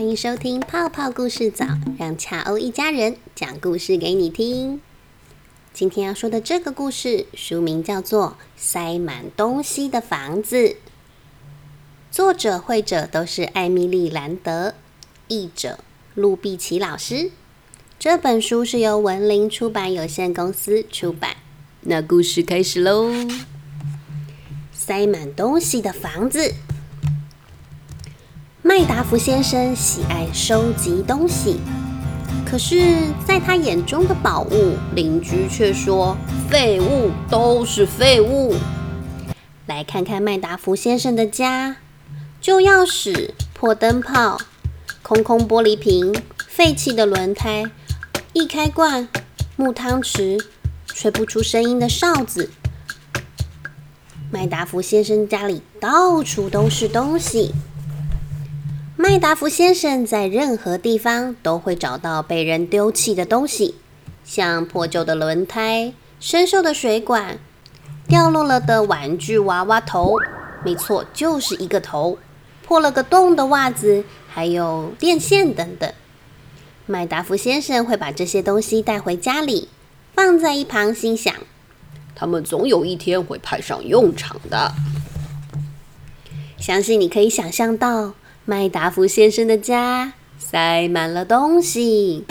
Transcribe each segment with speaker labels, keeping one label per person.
Speaker 1: 欢迎收听泡泡故事早，让恰欧一家人讲故事给你听。今天要说的这个故事，书名叫做《塞满东西的房子》，作者、绘者都是艾米丽·兰德，译者陆碧琪老师。这本书是由文林出版有限公司出版。那故事开始喽！塞满东西的房子。麦达福先生喜爱收集东西，可是，在他眼中的宝物，邻居却说废物都是废物。来看看麦达福先生的家：旧钥匙、破灯泡、空空玻璃瓶、废弃的轮胎、易开罐、木汤匙、吹不出声音的哨子。麦达福先生家里到处都是东西。麦达福先生在任何地方都会找到被人丢弃的东西，像破旧的轮胎、生锈的水管、掉落了的玩具娃娃头，没错，就是一个头；破了个洞的袜子，还有电线等等。麦达福先生会把这些东西带回家里，放在一旁，心想：
Speaker 2: 他们总有一天会派上用场的。
Speaker 1: 相信你可以想象到。麦达福先生的家塞满了东西，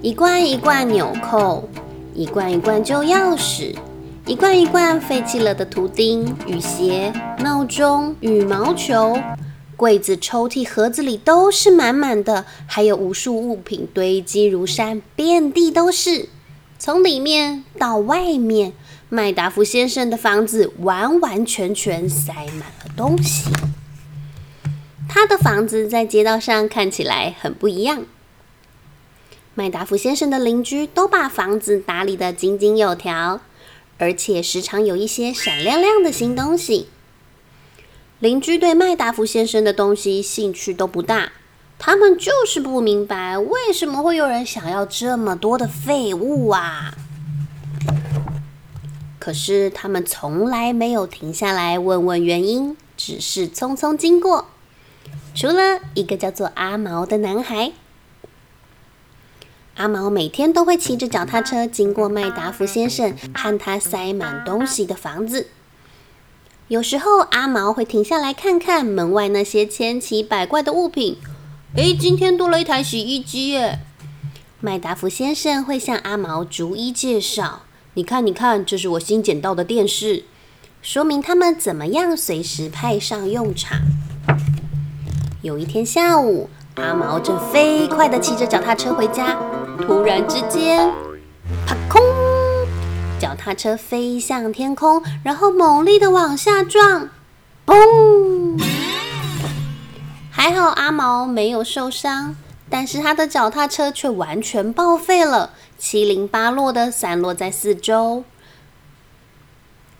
Speaker 1: 一罐一罐纽扣，一罐一罐旧钥匙，一罐一罐废弃了的图钉、雨鞋、闹钟、羽毛球。柜子、抽屉、盒子里都是满满的，还有无数物品堆积如山，遍地都是。从里面到外面，麦达福先生的房子完完全全塞满了东西。他的房子在街道上看起来很不一样。麦达夫先生的邻居都把房子打理得井井有条，而且时常有一些闪亮亮的新东西。邻居对麦达夫先生的东西兴趣都不大，他们就是不明白为什么会有人想要这么多的废物啊！可是他们从来没有停下来问问原因，只是匆匆经过。除了一个叫做阿毛的男孩，阿毛每天都会骑着脚踏车经过麦达福先生和他塞满东西的房子。有时候，阿毛会停下来看看门外那些千奇百怪的物品。诶，今天多了一台洗衣机耶！麦达福先生会向阿毛逐一介绍：“你看，你看，这是我新捡到的电视，说明他们怎么样随时派上用场。”有一天下午，阿毛正飞快地骑着脚踏车回家，突然之间，啪空，脚踏车飞向天空，然后猛力地往下撞，嘣！还好阿毛没有受伤，但是他的脚踏车却完全报废了，七零八落的散落在四周，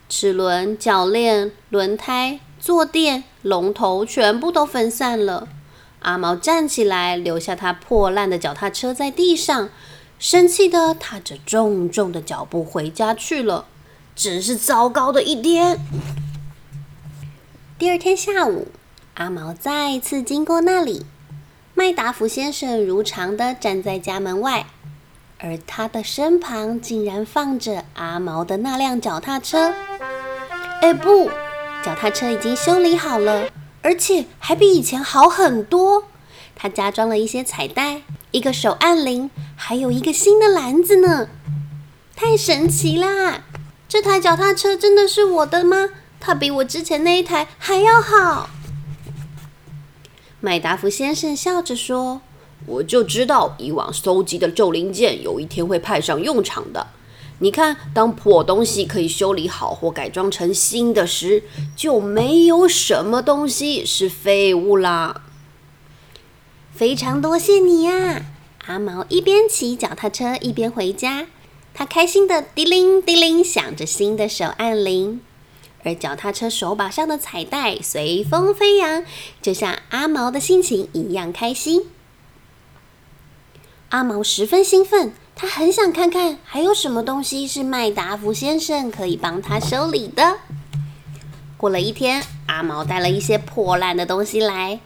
Speaker 1: 齿轮、铰链、轮胎。坐垫、龙头全部都分散了。阿毛站起来，留下他破烂的脚踏车在地上，生气的踏着重重的脚步回家去了。真是糟糕的一天。第二天下午，阿毛再次经过那里，麦达福先生如常的站在家门外，而他的身旁竟然放着阿毛的那辆脚踏车。哎，不！脚踏车已经修理好了，而且还比以前好很多。他加装了一些彩带、一个手按铃，还有一个新的篮子呢，太神奇啦！这台脚踏车真的是我的吗？它比我之前那一台还要好。麦达福先生笑着说：“
Speaker 2: 我就知道以往搜集的旧零件有一天会派上用场的。”你看，当破东西可以修理好或改装成新的时，就没有什么东西是废物啦。
Speaker 1: 非常多谢你呀，阿毛一边骑脚踏车一边回家，他开心的叮铃叮铃响着新的手按铃，而脚踏车手把上的彩带随风飞扬，就像阿毛的心情一样开心。阿毛十分兴奋。他很想看看还有什么东西是麦达福先生可以帮他修理的。过了一天，阿毛带了一些破烂的东西来。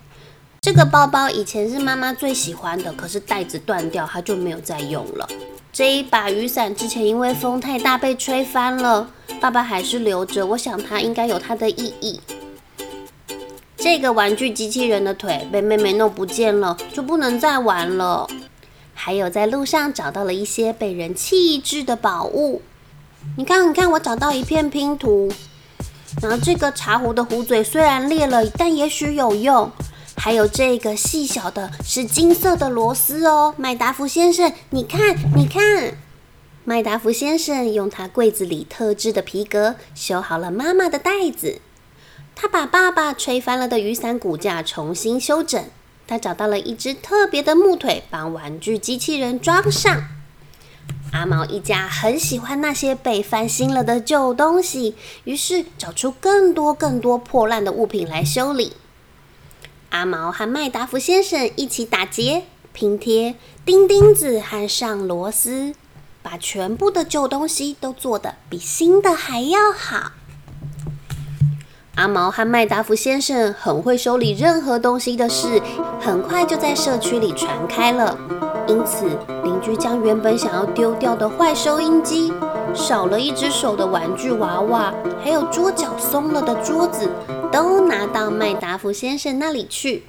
Speaker 1: 这个包包以前是妈妈最喜欢的，可是袋子断掉，它就没有再用了。这一把雨伞之前因为风太大被吹翻了，爸爸还是留着。我想它应该有它的意义。这个玩具机器人的腿被妹妹弄不见了，就不能再玩了。还有在路上找到了一些被人弃置的宝物。你看，你看，我找到一片拼图。然后这个茶壶的壶嘴虽然裂了，但也许有用。还有这个细小的，是金色的螺丝哦，麦达福先生，你看，你看，麦达福先生用他柜子里特制的皮革修好了妈妈的袋子。他把爸爸吹翻了的雨伞骨架重新修整。他找到了一只特别的木腿，帮玩具机器人装上。阿毛一家很喜欢那些被翻新了的旧东西，于是找出更多更多破烂的物品来修理。阿毛和麦达福先生一起打结、拼贴、钉钉子和上螺丝，把全部的旧东西都做得比新的还要好。阿毛和麦达福先生很会修理任何东西的事，很快就在社区里传开了。因此，邻居将原本想要丢掉的坏收音机、少了一只手的玩具娃娃，还有桌脚松了的桌子。都拿到麦达福先生那里去。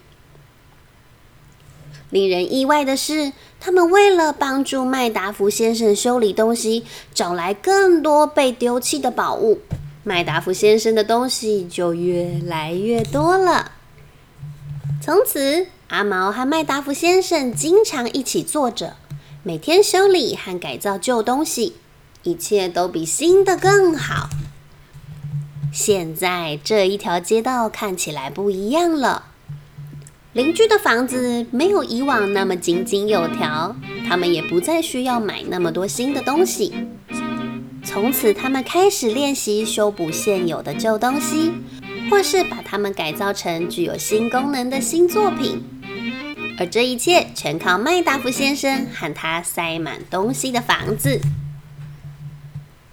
Speaker 1: 令人意外的是，他们为了帮助麦达福先生修理东西，找来更多被丢弃的宝物。麦达福先生的东西就越来越多了。从此，阿毛和麦达福先生经常一起坐着，每天修理和改造旧东西，一切都比新的更好。现在这一条街道看起来不一样了，邻居的房子没有以往那么井井有条，他们也不再需要买那么多新的东西。从此，他们开始练习修补现有的旧东西，或是把它们改造成具有新功能的新作品。而这一切全靠麦达夫先生和他塞满东西的房子。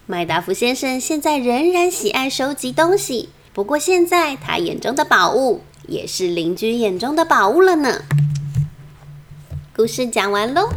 Speaker 1: 麦达福先生现在仍然喜爱收集东西，不过现在他眼中的宝物也是邻居眼中的宝物了呢。故事讲完喽。